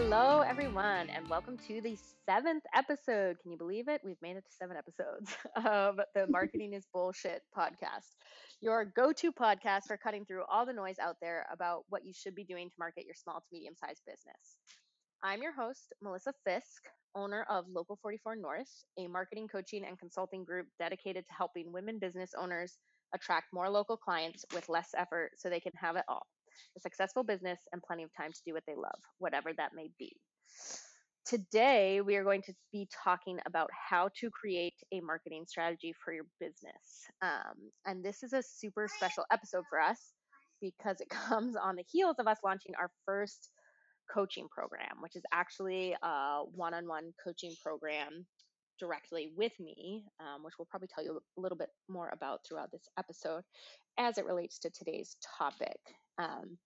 Hello, everyone, and welcome to the seventh episode. Can you believe it? We've made it to seven episodes of the Marketing is Bullshit podcast, your go to podcast for cutting through all the noise out there about what you should be doing to market your small to medium sized business. I'm your host, Melissa Fisk, owner of Local 44 North, a marketing coaching and consulting group dedicated to helping women business owners attract more local clients with less effort so they can have it all a successful business, and plenty of time to do what they love, whatever that may be. Today, we are going to be talking about how to create a marketing strategy for your business. Um, and this is a super special episode for us because it comes on the heels of us launching our first coaching program, which is actually a one on one coaching program directly with me, um, which we'll probably tell you a little bit more about throughout this episode as it relates to today's topic. Um,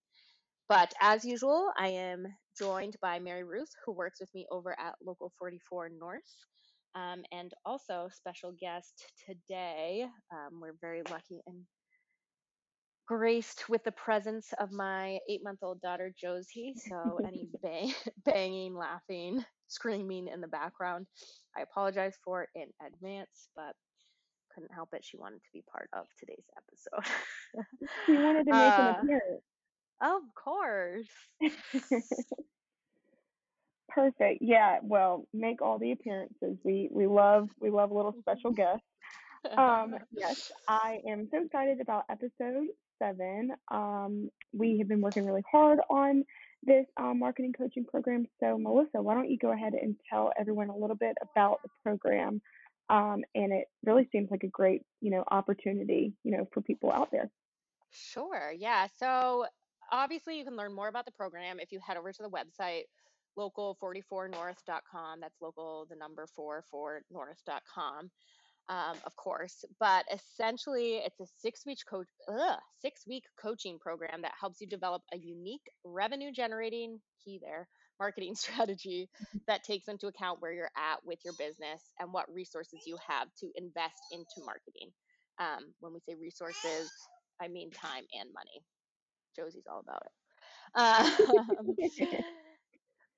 but as usual, I am joined by Mary Ruth, who works with me over at Local 44 North. Um, and also, special guest today, um, we're very lucky and graced with the presence of my eight month old daughter, Josie. So, any bang, banging, laughing, screaming in the background, I apologize for it in advance, but couldn't help it. She wanted to be part of today's episode. she wanted to make uh, an appearance. Of course. Perfect. Yeah. Well, make all the appearances. We we love we love little special guests. Um, yes, I am so excited about episode seven. Um, we have been working really hard on this um, marketing coaching program. So, Melissa, why don't you go ahead and tell everyone a little bit about the program? Um, and it really seems like a great, you know, opportunity, you know, for people out there. Sure. Yeah. So obviously you can learn more about the program if you head over to the website local44north.com that's local the number 44 north.com um, of course but essentially it's a six week coach six week coaching program that helps you develop a unique revenue generating key there marketing strategy mm-hmm. that takes into account where you're at with your business and what resources you have to invest into marketing um, when we say resources i mean time and money Josie's all about it. Um,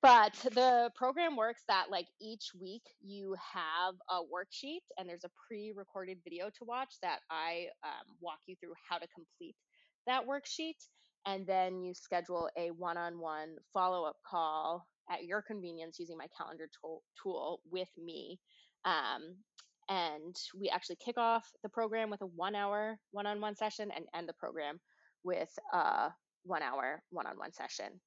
but the program works that like each week you have a worksheet and there's a pre-recorded video to watch that I um, walk you through how to complete that worksheet. And then you schedule a one-on-one follow-up call at your convenience using my calendar tool, tool with me. Um, and we actually kick off the program with a one hour one on one session and end the program with a one hour one on one session.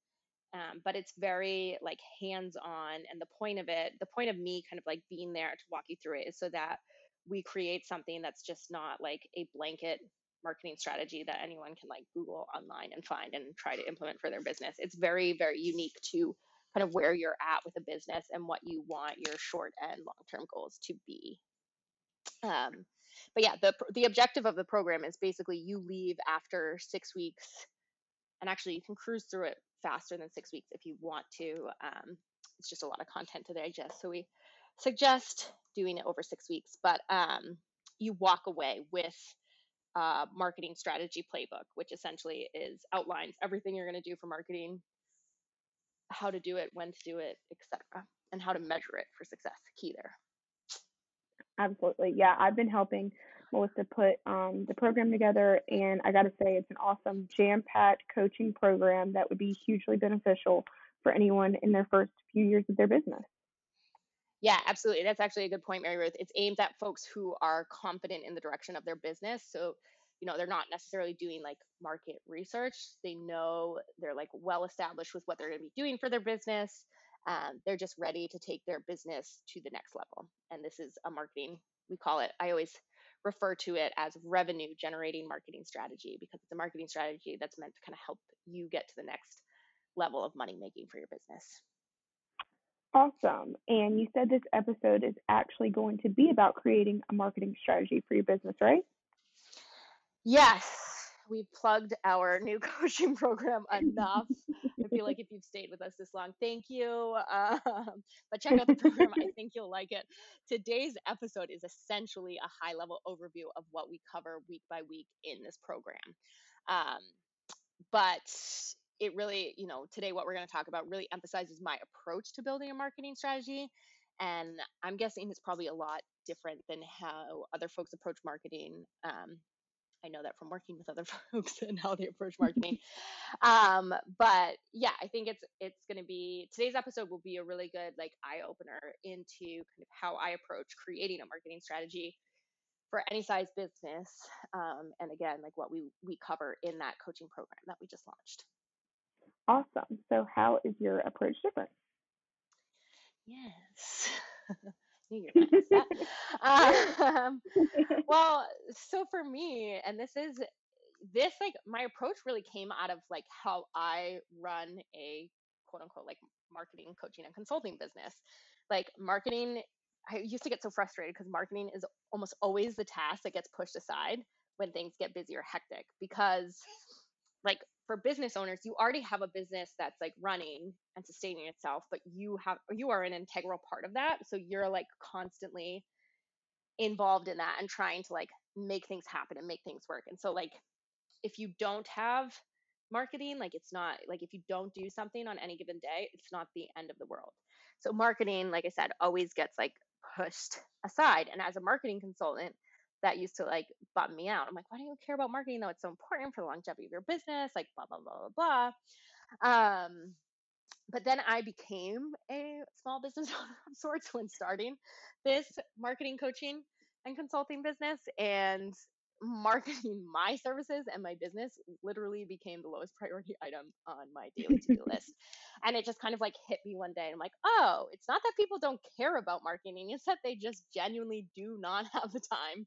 Um, but it's very like hands on. And the point of it, the point of me kind of like being there to walk you through it is so that we create something that's just not like a blanket marketing strategy that anyone can like Google online and find and try to implement for their business. It's very, very unique to kind of where you're at with a business and what you want your short and long term goals to be. Um, but yeah, the the objective of the program is basically you leave after six weeks, and actually you can cruise through it faster than six weeks if you want to. Um, it's just a lot of content to digest, so we suggest doing it over six weeks. But um, you walk away with a marketing strategy playbook, which essentially is outlines everything you're going to do for marketing, how to do it, when to do it, etc., and how to measure it for success. Key there. Absolutely. Yeah, I've been helping Melissa put um, the program together, and I got to say, it's an awesome jam packed coaching program that would be hugely beneficial for anyone in their first few years of their business. Yeah, absolutely. That's actually a good point, Mary Ruth. It's aimed at folks who are confident in the direction of their business. So, you know, they're not necessarily doing like market research. They know they're like well established with what they're going to be doing for their business. Um, they're just ready to take their business to the next level. And this is a marketing, we call it, I always refer to it as revenue generating marketing strategy because it's a marketing strategy that's meant to kind of help you get to the next level of money making for your business. Awesome. And you said this episode is actually going to be about creating a marketing strategy for your business, right? Yes we've plugged our new coaching program enough. I feel like if you've stayed with us this long, thank you. Um, but check out the program. I think you'll like it. Today's episode is essentially a high level overview of what we cover week by week in this program. Um, but it really, you know, today what we're going to talk about really emphasizes my approach to building a marketing strategy. And I'm guessing it's probably a lot different than how other folks approach marketing. Um, I know that from working with other folks and how they approach marketing. um, but yeah, I think it's it's going to be today's episode will be a really good like eye opener into kind of how I approach creating a marketing strategy for any size business. Um, and again, like what we we cover in that coaching program that we just launched. Awesome. So, how is your approach different? Yes. um, well, so for me, and this is this like my approach really came out of like how I run a quote unquote like marketing, coaching, and consulting business. Like marketing, I used to get so frustrated because marketing is almost always the task that gets pushed aside when things get busy or hectic because like for business owners you already have a business that's like running and sustaining itself but you have you are an integral part of that so you're like constantly involved in that and trying to like make things happen and make things work and so like if you don't have marketing like it's not like if you don't do something on any given day it's not the end of the world. So marketing like i said always gets like pushed aside and as a marketing consultant that used to like bum me out. I'm like, why do you care about marketing though? It's so important for the longevity of your business, like blah blah blah blah blah. Um, but then I became a small business of sorts when starting this marketing coaching and consulting business and marketing my services and my business literally became the lowest priority item on my daily to-do list and it just kind of like hit me one day i'm like oh it's not that people don't care about marketing it's that they just genuinely do not have the time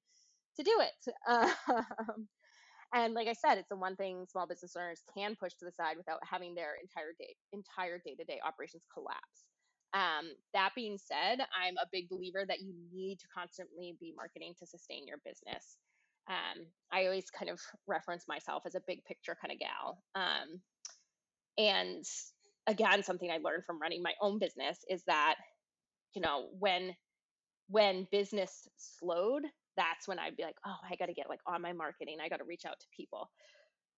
to do it. Um, and like I said, it's the one thing small business owners can push to the side without having their entire day entire day to day operations collapse. Um, that being said, I'm a big believer that you need to constantly be marketing to sustain your business. Um, I always kind of reference myself as a big picture kind of gal. Um, and again, something I learned from running my own business is that, you know, when when business slowed, that's when I'd be like, oh, I got to get like on my marketing. I got to reach out to people.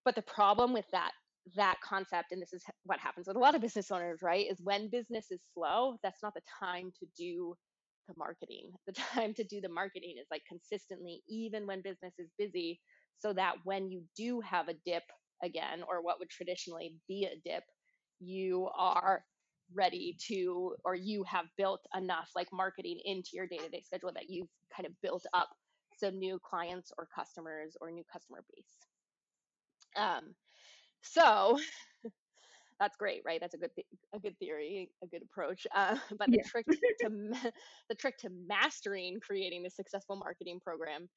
But the problem with that that concept, and this is what happens with a lot of business owners, right, is when business is slow, that's not the time to do the marketing. The time to do the marketing is like consistently, even when business is busy, so that when you do have a dip again, or what would traditionally be a dip, you are ready to or you have built enough like marketing into your day-to-day schedule that you've kind of built up some new clients or customers or new customer base. Um, so that's great, right? That's a good th- a good theory, a good approach. Uh, but the yeah. trick to the trick to mastering creating the successful marketing program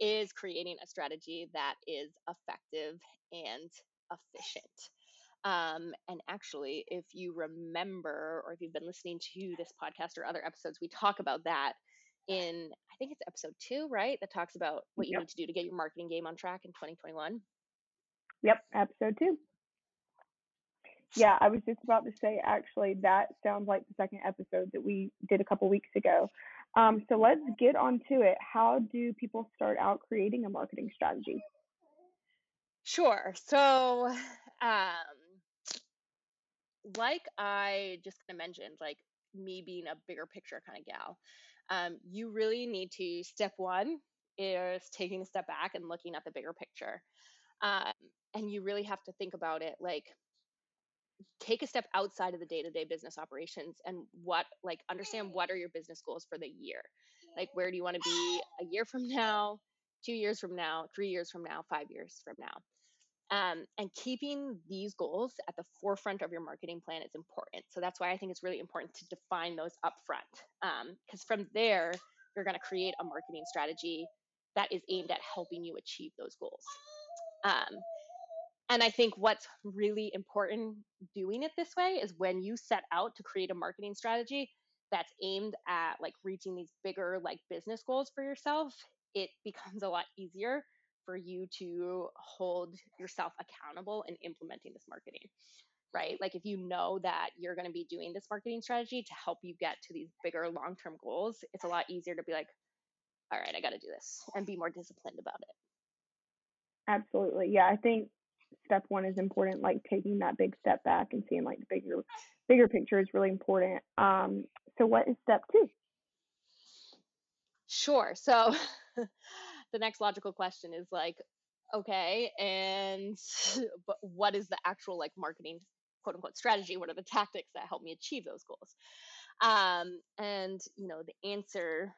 is creating a strategy that is effective and efficient. Um, and actually, if you remember, or if you've been listening to this podcast or other episodes, we talk about that in I think it's episode two, right? That talks about what you yep. need to do to get your marketing game on track in 2021. Yep, episode two. Yeah, I was just about to say actually that sounds like the second episode that we did a couple weeks ago. Um, so let's get on to it. How do people start out creating a marketing strategy? Sure. So, um, like I just kind of mentioned, like me being a bigger picture kind of gal, um, you really need to step one is taking a step back and looking at the bigger picture um, and you really have to think about it like take a step outside of the day-to-day business operations and what like understand what are your business goals for the year. Like where do you want to be a year from now two years from now three years from now five years from now um, and keeping these goals at the forefront of your marketing plan is important. So that's why I think it's really important to define those upfront. Because um, from there, you're going to create a marketing strategy that is aimed at helping you achieve those goals. Um, and I think what's really important doing it this way is when you set out to create a marketing strategy that's aimed at like reaching these bigger like business goals for yourself, it becomes a lot easier for you to hold yourself accountable in implementing this marketing right like if you know that you're going to be doing this marketing strategy to help you get to these bigger long-term goals it's a lot easier to be like all right i got to do this and be more disciplined about it absolutely yeah i think step one is important, like taking that big step back and seeing like the bigger bigger picture is really important. Um, so what is step two? Sure. So the next logical question is like, okay, and but what is the actual like marketing quote unquote strategy? What are the tactics that help me achieve those goals? Um, and you know, the answer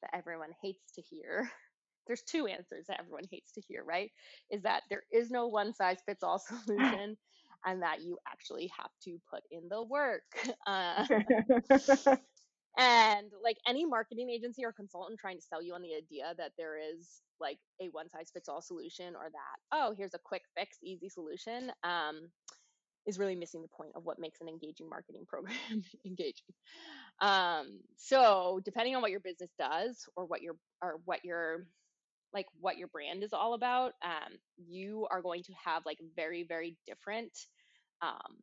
that everyone hates to hear there's two answers that everyone hates to hear, right? Is that there is no one size fits all solution and that you actually have to put in the work. Uh, and like any marketing agency or consultant trying to sell you on the idea that there is like a one size fits all solution or that, oh, here's a quick fix, easy solution. Um, is really missing the point of what makes an engaging marketing program engaging. Um, so depending on what your business does or what your or what your like what your brand is all about, um, you are going to have like very, very different, um,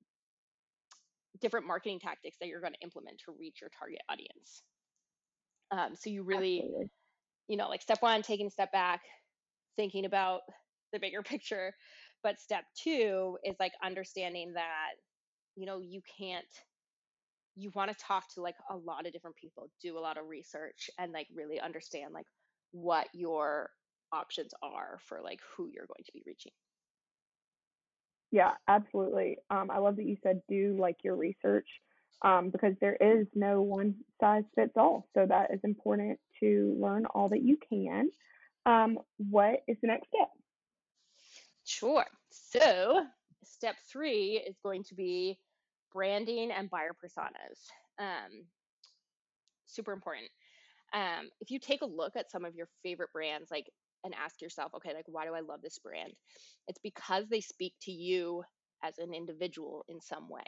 different marketing tactics that you're going to implement to reach your target audience. Um, so you really, Absolutely. you know, like step one, taking a step back, thinking about the bigger picture. But step two is like understanding that, you know, you can't, you want to talk to like a lot of different people, do a lot of research, and like really understand like what your options are for like who you're going to be reaching. Yeah, absolutely. Um, I love that you said do like your research um, because there is no one size fits all. So that is important to learn all that you can. Um, what is the next step? Sure. So step three is going to be branding and buyer personas. Um, super important um, if you take a look at some of your favorite brands, like and ask yourself, okay, like why do I love this brand? It's because they speak to you as an individual in some way.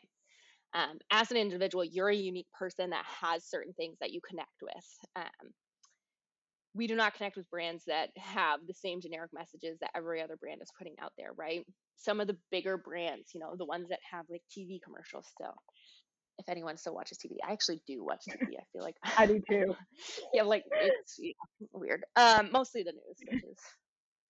Um, as an individual, you're a unique person that has certain things that you connect with. Um, we do not connect with brands that have the same generic messages that every other brand is putting out there, right? Some of the bigger brands, you know, the ones that have like TV commercials still, if anyone still watches TV. I actually do watch TV. I feel like I do too. yeah, like it's yeah, weird. Um, mostly the news, which is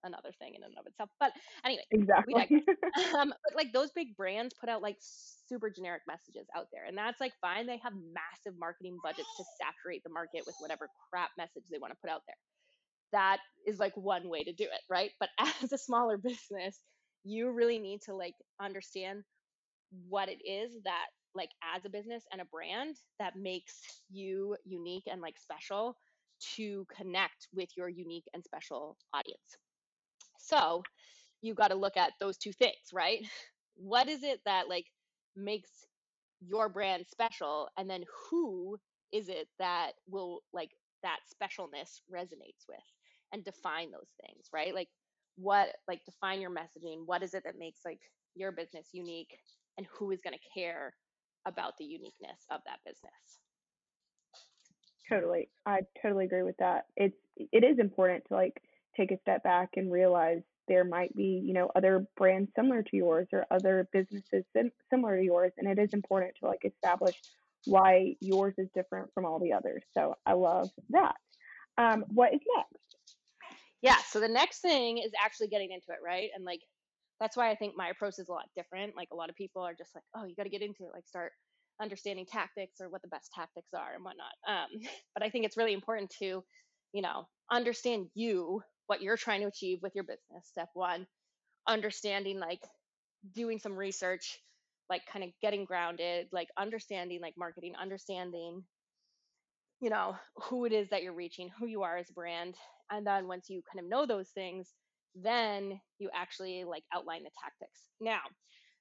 another thing in and of itself. But anyway, exactly. um, but like those big brands put out like super generic messages out there, and that's like fine. They have massive marketing budgets to saturate the market with whatever crap message they want to put out there. That is like one way to do it, right? But as a smaller business, you really need to like understand what it is that like as a business and a brand that makes you unique and like special to connect with your unique and special audience. So you got to look at those two things, right? What is it that like makes your brand special and then who is it that will like that specialness resonates with and define those things, right? Like what like define your messaging, what is it that makes like your business unique and who is going to care about the uniqueness of that business. Totally. I totally agree with that. It's it is important to like take a step back and realize there might be, you know, other brands similar to yours or other businesses sim- similar to yours and it is important to like establish why yours is different from all the others. So I love that. Um, what is next? Yeah, so the next thing is actually getting into it, right? And like that's why I think my approach is a lot different. Like a lot of people are just like, oh, you got to get into it, like start understanding tactics or what the best tactics are and whatnot. Um, but I think it's really important to, you know, understand you, what you're trying to achieve with your business. Step one, understanding like doing some research, like kind of getting grounded, like understanding like marketing, understanding, you know, who it is that you're reaching, who you are as a brand. And then once you kind of know those things, then you actually like outline the tactics. Now,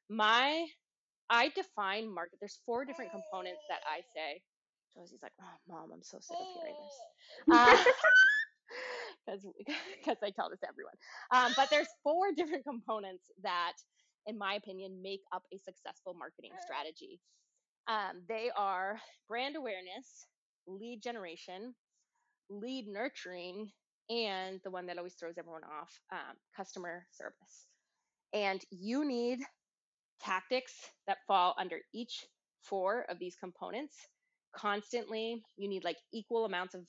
my I define market. There's four different components that I say. Josie's like, oh, mom, I'm so sick of hearing this. Because uh, because I tell this to everyone. Um, but there's four different components that, in my opinion, make up a successful marketing strategy. Um, they are brand awareness, lead generation, lead nurturing, and the one that always throws everyone off um, customer service. And you need tactics that fall under each four of these components constantly. You need like equal amounts of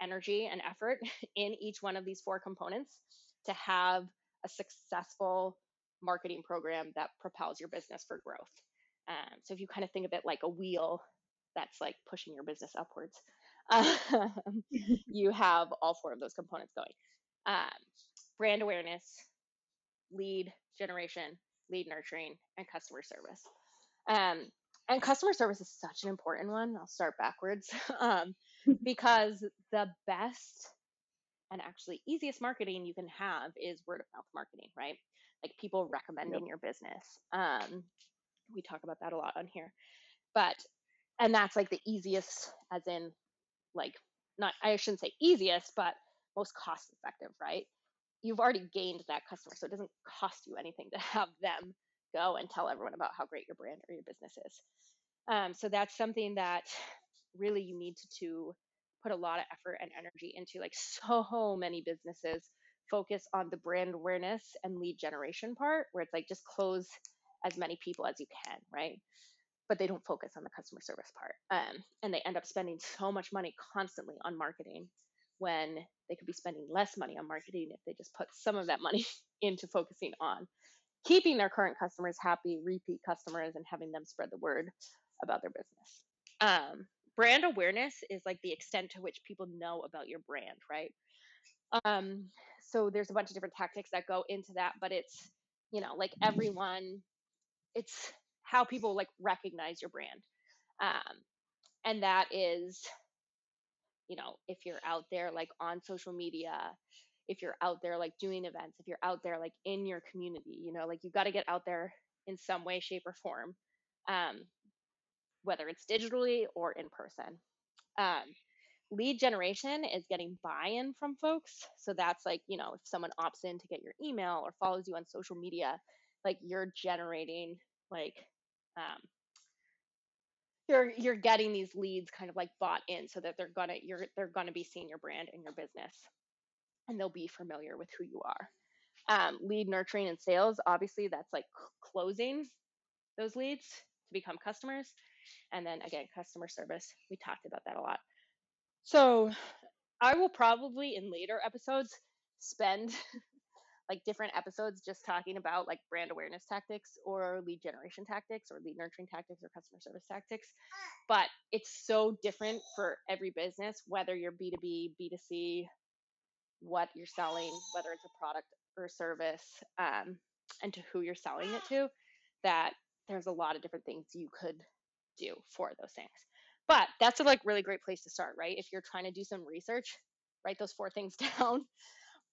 energy and effort in each one of these four components to have a successful marketing program that propels your business for growth. Um, so if you kind of think of it like a wheel that's like pushing your business upwards, um, you have all four of those components going. Um, brand awareness, lead generation, lead nurturing, and customer service. Um, and customer service is such an important one. I'll start backwards um, because the best and actually easiest marketing you can have is word of mouth marketing, right? Like people recommending yep. your business. Um, we talk about that a lot on here, but and that's like the easiest, as in like not I shouldn't say easiest, but most cost effective, right? You've already gained that customer, so it doesn't cost you anything to have them go and tell everyone about how great your brand or your business is. Um, so that's something that really you need to, to put a lot of effort and energy into. Like so many businesses focus on the brand awareness and lead generation part, where it's like just close as many people as you can, right? But they don't focus on the customer service part. Um, and they end up spending so much money constantly on marketing when they could be spending less money on marketing if they just put some of that money into focusing on keeping their current customers happy, repeat customers, and having them spread the word about their business. Um, brand awareness is like the extent to which people know about your brand, right? Um, so there's a bunch of different tactics that go into that, but it's, you know, like everyone, it's how people like recognize your brand. Um, and that is, you know, if you're out there like on social media, if you're out there like doing events, if you're out there like in your community, you know, like you've got to get out there in some way, shape, or form, um, whether it's digitally or in person. Um, lead generation is getting buy-in from folks so that's like you know if someone opts in to get your email or follows you on social media like you're generating like um, you're you're getting these leads kind of like bought in so that they're gonna you're they're gonna be seeing your brand and your business and they'll be familiar with who you are. Um, lead nurturing and sales, obviously, that's like closing those leads to become customers. And then again, customer service, we talked about that a lot. So I will probably in later episodes spend like different episodes just talking about like brand awareness tactics or lead generation tactics or lead nurturing tactics or customer service tactics. But it's so different for every business, whether you're B2B, B2C, what you're selling, whether it's a product or service, um, and to who you're selling it to, that there's a lot of different things you could do for those things. But that's a like really great place to start, right? If you're trying to do some research, write those four things down: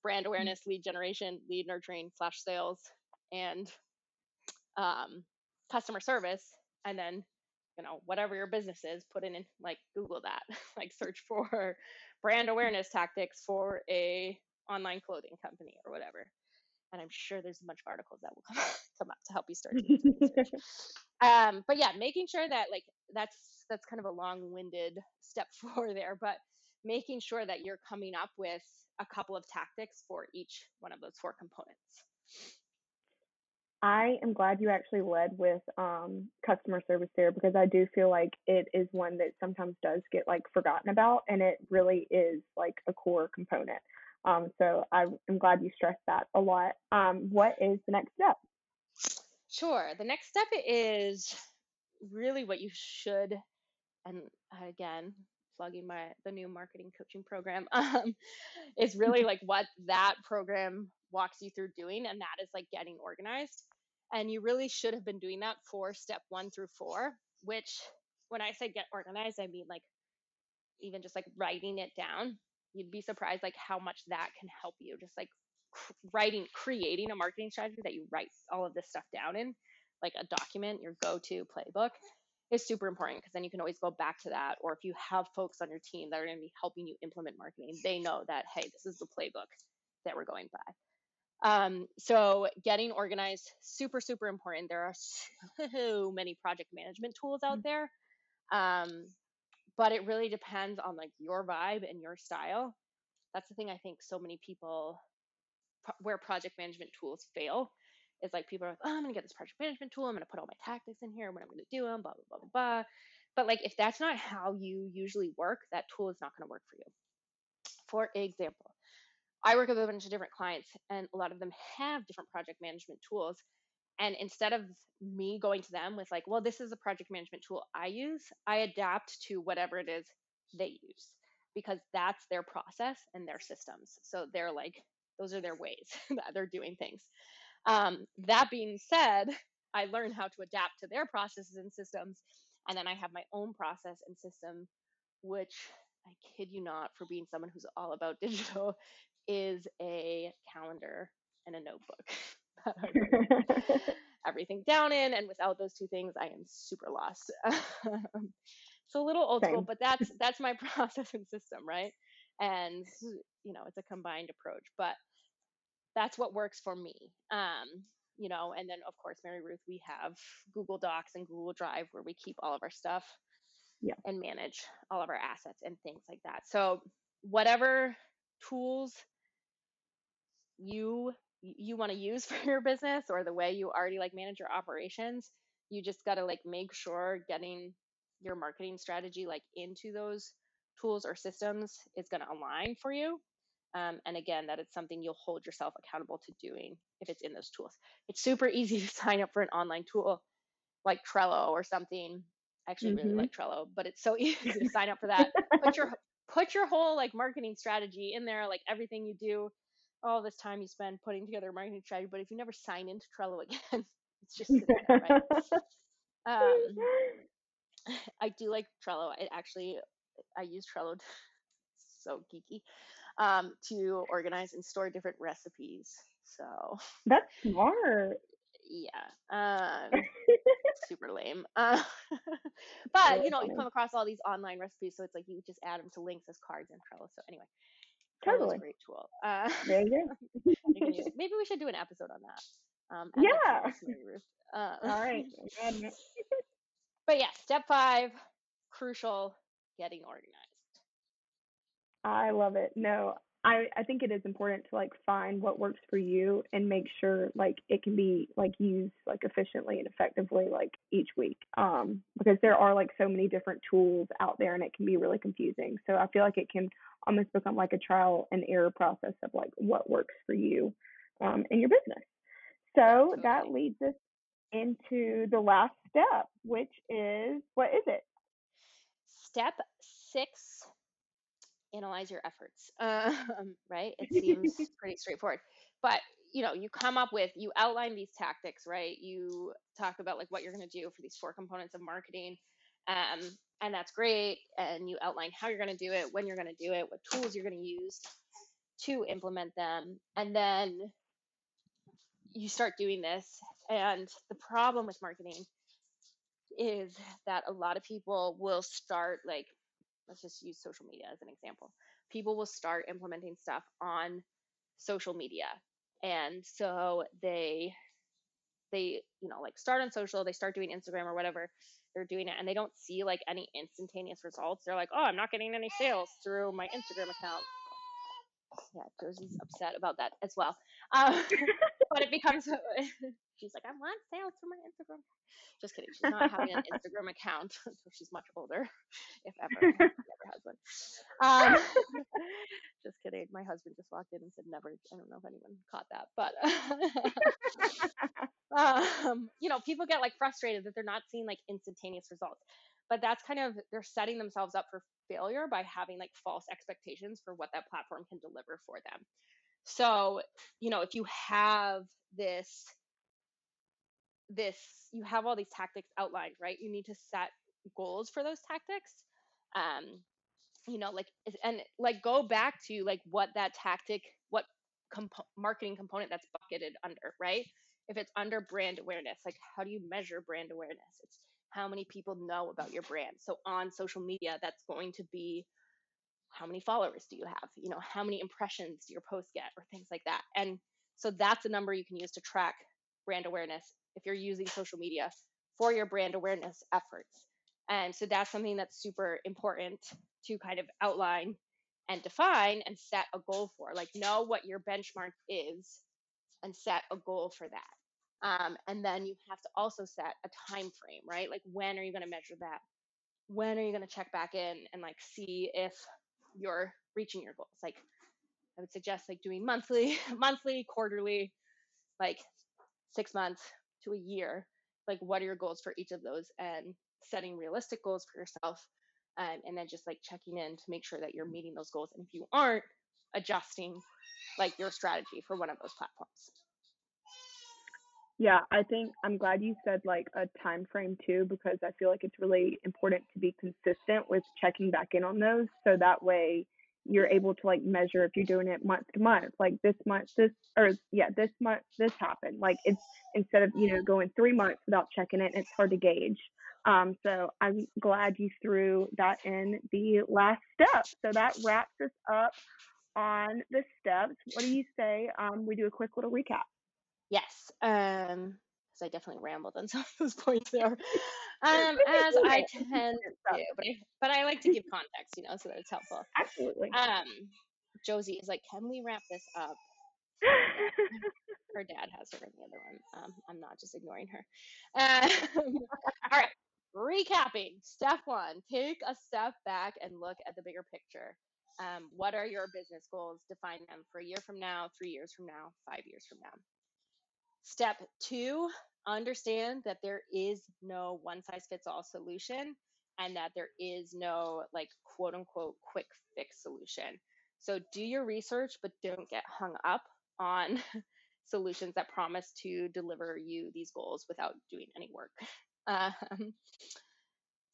brand mm-hmm. awareness, lead generation, lead nurturing, slash sales, and um, customer service, and then you know whatever your business is put it in like google that. Like search for brand awareness tactics for a online clothing company or whatever. And i'm sure there's a bunch of articles that will come, come up to help you start um, but yeah making sure that like that's that's kind of a long-winded step four there but making sure that you're coming up with a couple of tactics for each one of those four components I am glad you actually led with um, customer service there because I do feel like it is one that sometimes does get like forgotten about, and it really is like a core component. Um, so I am glad you stressed that a lot. Um, what is the next step? Sure. The next step is really what you should, and again, plugging my the new marketing coaching program um, is really like what that program walks you through doing and that is like getting organized and you really should have been doing that for step one through four, which when I say get organized, I mean like even just like writing it down. You'd be surprised like how much that can help you. Just like writing, creating a marketing strategy that you write all of this stuff down in, like a document, your go to playbook is super important because then you can always go back to that. Or if you have folks on your team that are going to be helping you implement marketing, they know that, hey, this is the playbook that we're going by. Um, so getting organized, super, super important. There are so many project management tools out mm. there. Um, but it really depends on like your vibe and your style. That's the thing I think so many people where project management tools fail is like people are like, oh, I'm gonna get this project management tool, I'm gonna put all my tactics in here, what I'm gonna do them, blah blah blah blah blah. But like if that's not how you usually work, that tool is not gonna work for you. For example, I work with a bunch of different clients, and a lot of them have different project management tools. And instead of me going to them with, like, well, this is a project management tool I use, I adapt to whatever it is they use because that's their process and their systems. So they're like, those are their ways that they're doing things. Um, that being said, I learn how to adapt to their processes and systems. And then I have my own process and system, which I kid you not, for being someone who's all about digital, is a calendar and a notebook that I everything down in. And without those two things, I am super lost. so a little old Same. school, but that's that's my process and system, right? And you know, it's a combined approach, but that's what works for me. Um, you know, and then of course, Mary Ruth, we have Google Docs and Google Drive where we keep all of our stuff yeah. and manage all of our assets and things like that. So whatever tools you you want to use for your business or the way you already like manage your operations, you just got to like make sure getting your marketing strategy like into those tools or systems is going to align for you. Um, and again, that it's something you'll hold yourself accountable to doing if it's in those tools. It's super easy to sign up for an online tool like Trello or something. I actually mm-hmm. really like Trello, but it's so easy to sign up for that. Put your put your whole like marketing strategy in there, like everything you do, all this time you spend putting together a marketing strategy. But if you never sign into Trello again, it's just there, right? um, I do like Trello. It actually, I use Trello. so geeky um, to organize and store different recipes. So that's smart. Yeah. Um, super lame. Uh, but you know, you come across all these online recipes, so it's like you just add them to links as cards in Trello. So anyway, totally. a great tool. Uh, there you go. maybe we should do an episode on that. Um, yeah. Uh, all right. but yeah, step five, crucial, getting organized. I love it. No, I, I think it is important to like find what works for you and make sure like it can be like used like efficiently and effectively like each week. Um, because there are like so many different tools out there and it can be really confusing. So I feel like it can almost become like a trial and error process of like what works for you um, in your business. So that leads us into the last step, which is what is it? Step six analyze your efforts, um, right? It seems pretty straightforward. But you know, you come up with, you outline these tactics, right? You talk about like what you're going to do for these four components of marketing, um, and that's great. And you outline how you're going to do it, when you're going to do it, what tools you're going to use to implement them, and then you start doing this. And the problem with marketing is that a lot of people will start like let's just use social media as an example. People will start implementing stuff on social media. And so they they, you know, like start on social, they start doing Instagram or whatever, they're doing it and they don't see like any instantaneous results. They're like, "Oh, I'm not getting any sales through my Instagram account." Yeah, Josie's upset about that as well. Um, but it becomes she's like, I want sales for my Instagram. Just kidding. She's not having an Instagram account, so she's much older, if ever, never has one. Um, just kidding. My husband just walked in and said never. I don't know if anyone caught that, but um, you know, people get like frustrated that they're not seeing like instantaneous results. But that's kind of they're setting themselves up for failure by having like false expectations for what that platform can deliver for them. So, you know, if you have this this you have all these tactics outlined right? You need to set goals for those tactics um you know like and like go back to like what that tactic what comp- marketing component that's bucketed under right? If it's under brand awareness like how do you measure brand awareness? It's how many people know about your brand. So on social media that's going to be how many followers do you have? You know how many impressions do your posts get or things like that? And so that's a number you can use to track brand awareness if you're using social media for your brand awareness efforts. And so that's something that's super important to kind of outline and define and set a goal for. Like know what your benchmark is and set a goal for that. Um, and then you have to also set a time frame, right? Like when are you going to measure that? When are you going to check back in and like see if you're reaching your goals? Like I would suggest like doing monthly, monthly, quarterly, like six months to a year. Like, what are your goals for each of those and setting realistic goals for yourself. Um, and then just like checking in to make sure that you're meeting those goals. And if you aren't, adjusting like your strategy for one of those platforms. Yeah, I think I'm glad you said like a time frame too because I feel like it's really important to be consistent with checking back in on those so that way you're able to like measure if you're doing it month to month like this month this or yeah this month this happened. Like it's instead of you know going three months without checking it it's hard to gauge. Um, so i'm glad you threw that in the last step. So that wraps us up on the steps what do you say um, we do a quick little recap? Yes. Um, because I definitely rambled on some of those points there. Um, as I tend to but I, but I like to give context, you know, so that it's helpful. Absolutely. Um, Josie is like, can we wrap this up? her dad has her in the other one. Um, I'm not just ignoring her. Um, all right. Recapping. Step one: take a step back and look at the bigger picture. Um, what are your business goals? Define them for a year from now, three years from now, five years from now. Step two, understand that there is no one size fits all solution and that there is no like quote unquote quick fix solution. So do your research, but don't get hung up on solutions that promise to deliver you these goals without doing any work. Um,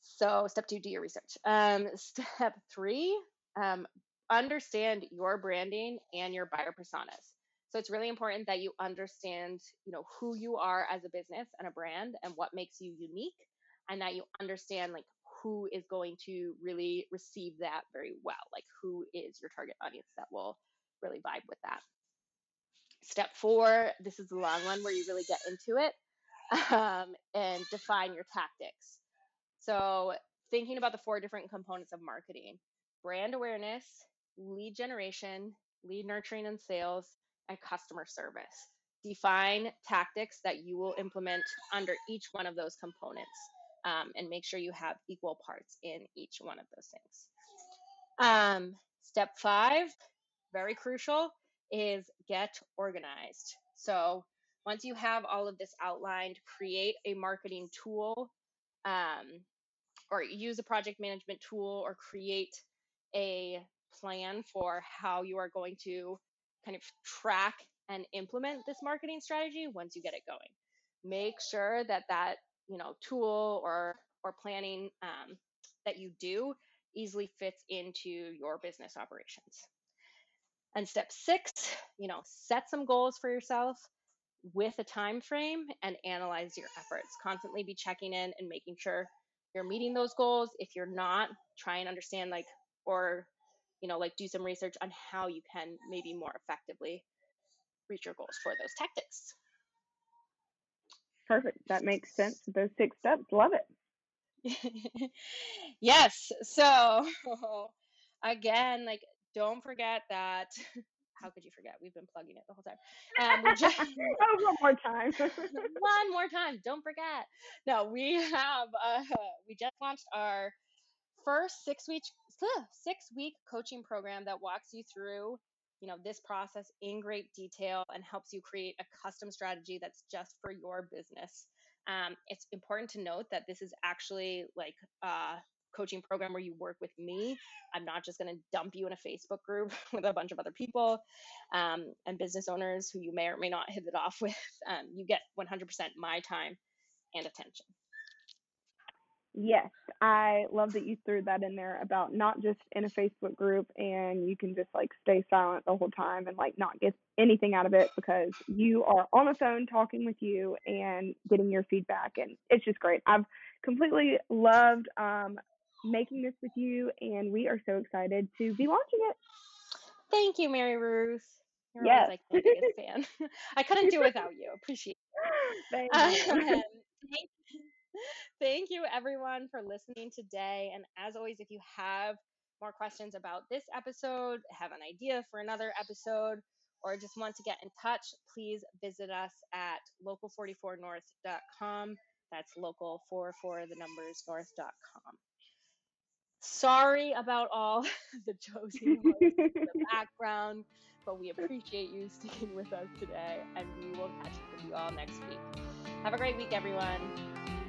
so step two, do your research. Um, step three, um, understand your branding and your buyer personas. So it's really important that you understand, you know, who you are as a business and a brand and what makes you unique and that you understand like who is going to really receive that very well, like who is your target audience that will really vibe with that. Step four, this is the long one where you really get into it um, and define your tactics. So, thinking about the four different components of marketing brand awareness, lead generation, lead nurturing and sales, and customer service. Define tactics that you will implement under each one of those components um, and make sure you have equal parts in each one of those things. Um, step five, very crucial, is get organized. So once you have all of this outlined, create a marketing tool um, or use a project management tool or create a plan for how you are going to kind of track and implement this marketing strategy once you get it going. Make sure that that you know tool or or planning um, that you do easily fits into your business operations. And step six, you know, set some goals for yourself with a time frame and analyze your efforts. Constantly be checking in and making sure you're meeting those goals. If you're not, try and understand like or you know, like do some research on how you can maybe more effectively reach your goals for those tactics. Perfect. That makes sense. Those six steps. Love it. yes. So again, like don't forget that how could you forget? We've been plugging it the whole time. Um, just, oh, one more time. one more time. Don't forget. No, we have uh, we just launched our first six week six week coaching program that walks you through you know this process in great detail and helps you create a custom strategy that's just for your business. Um, it's important to note that this is actually like a coaching program where you work with me. I'm not just going to dump you in a facebook group with a bunch of other people um, and business owners who you may or may not hit it off with. Um, you get 100% my time and attention Yes, I love that you threw that in there about not just in a Facebook group and you can just like stay silent the whole time and like not get anything out of it because you are on the phone talking with you and getting your feedback and it's just great. I've completely loved um, making this with you and we are so excited to be launching it. Thank you, Mary Ruth. You're yes. like my biggest fan. I couldn't do without you. Appreciate it. Thank you. Um, thank Thank you, everyone, for listening today. And as always, if you have more questions about this episode, have an idea for another episode, or just want to get in touch, please visit us at local44north.com. That's local44 the numbers north.com. Sorry about all the Josie in the background, but we appreciate you sticking with us today, and we will catch up with you all next week. Have a great week, everyone.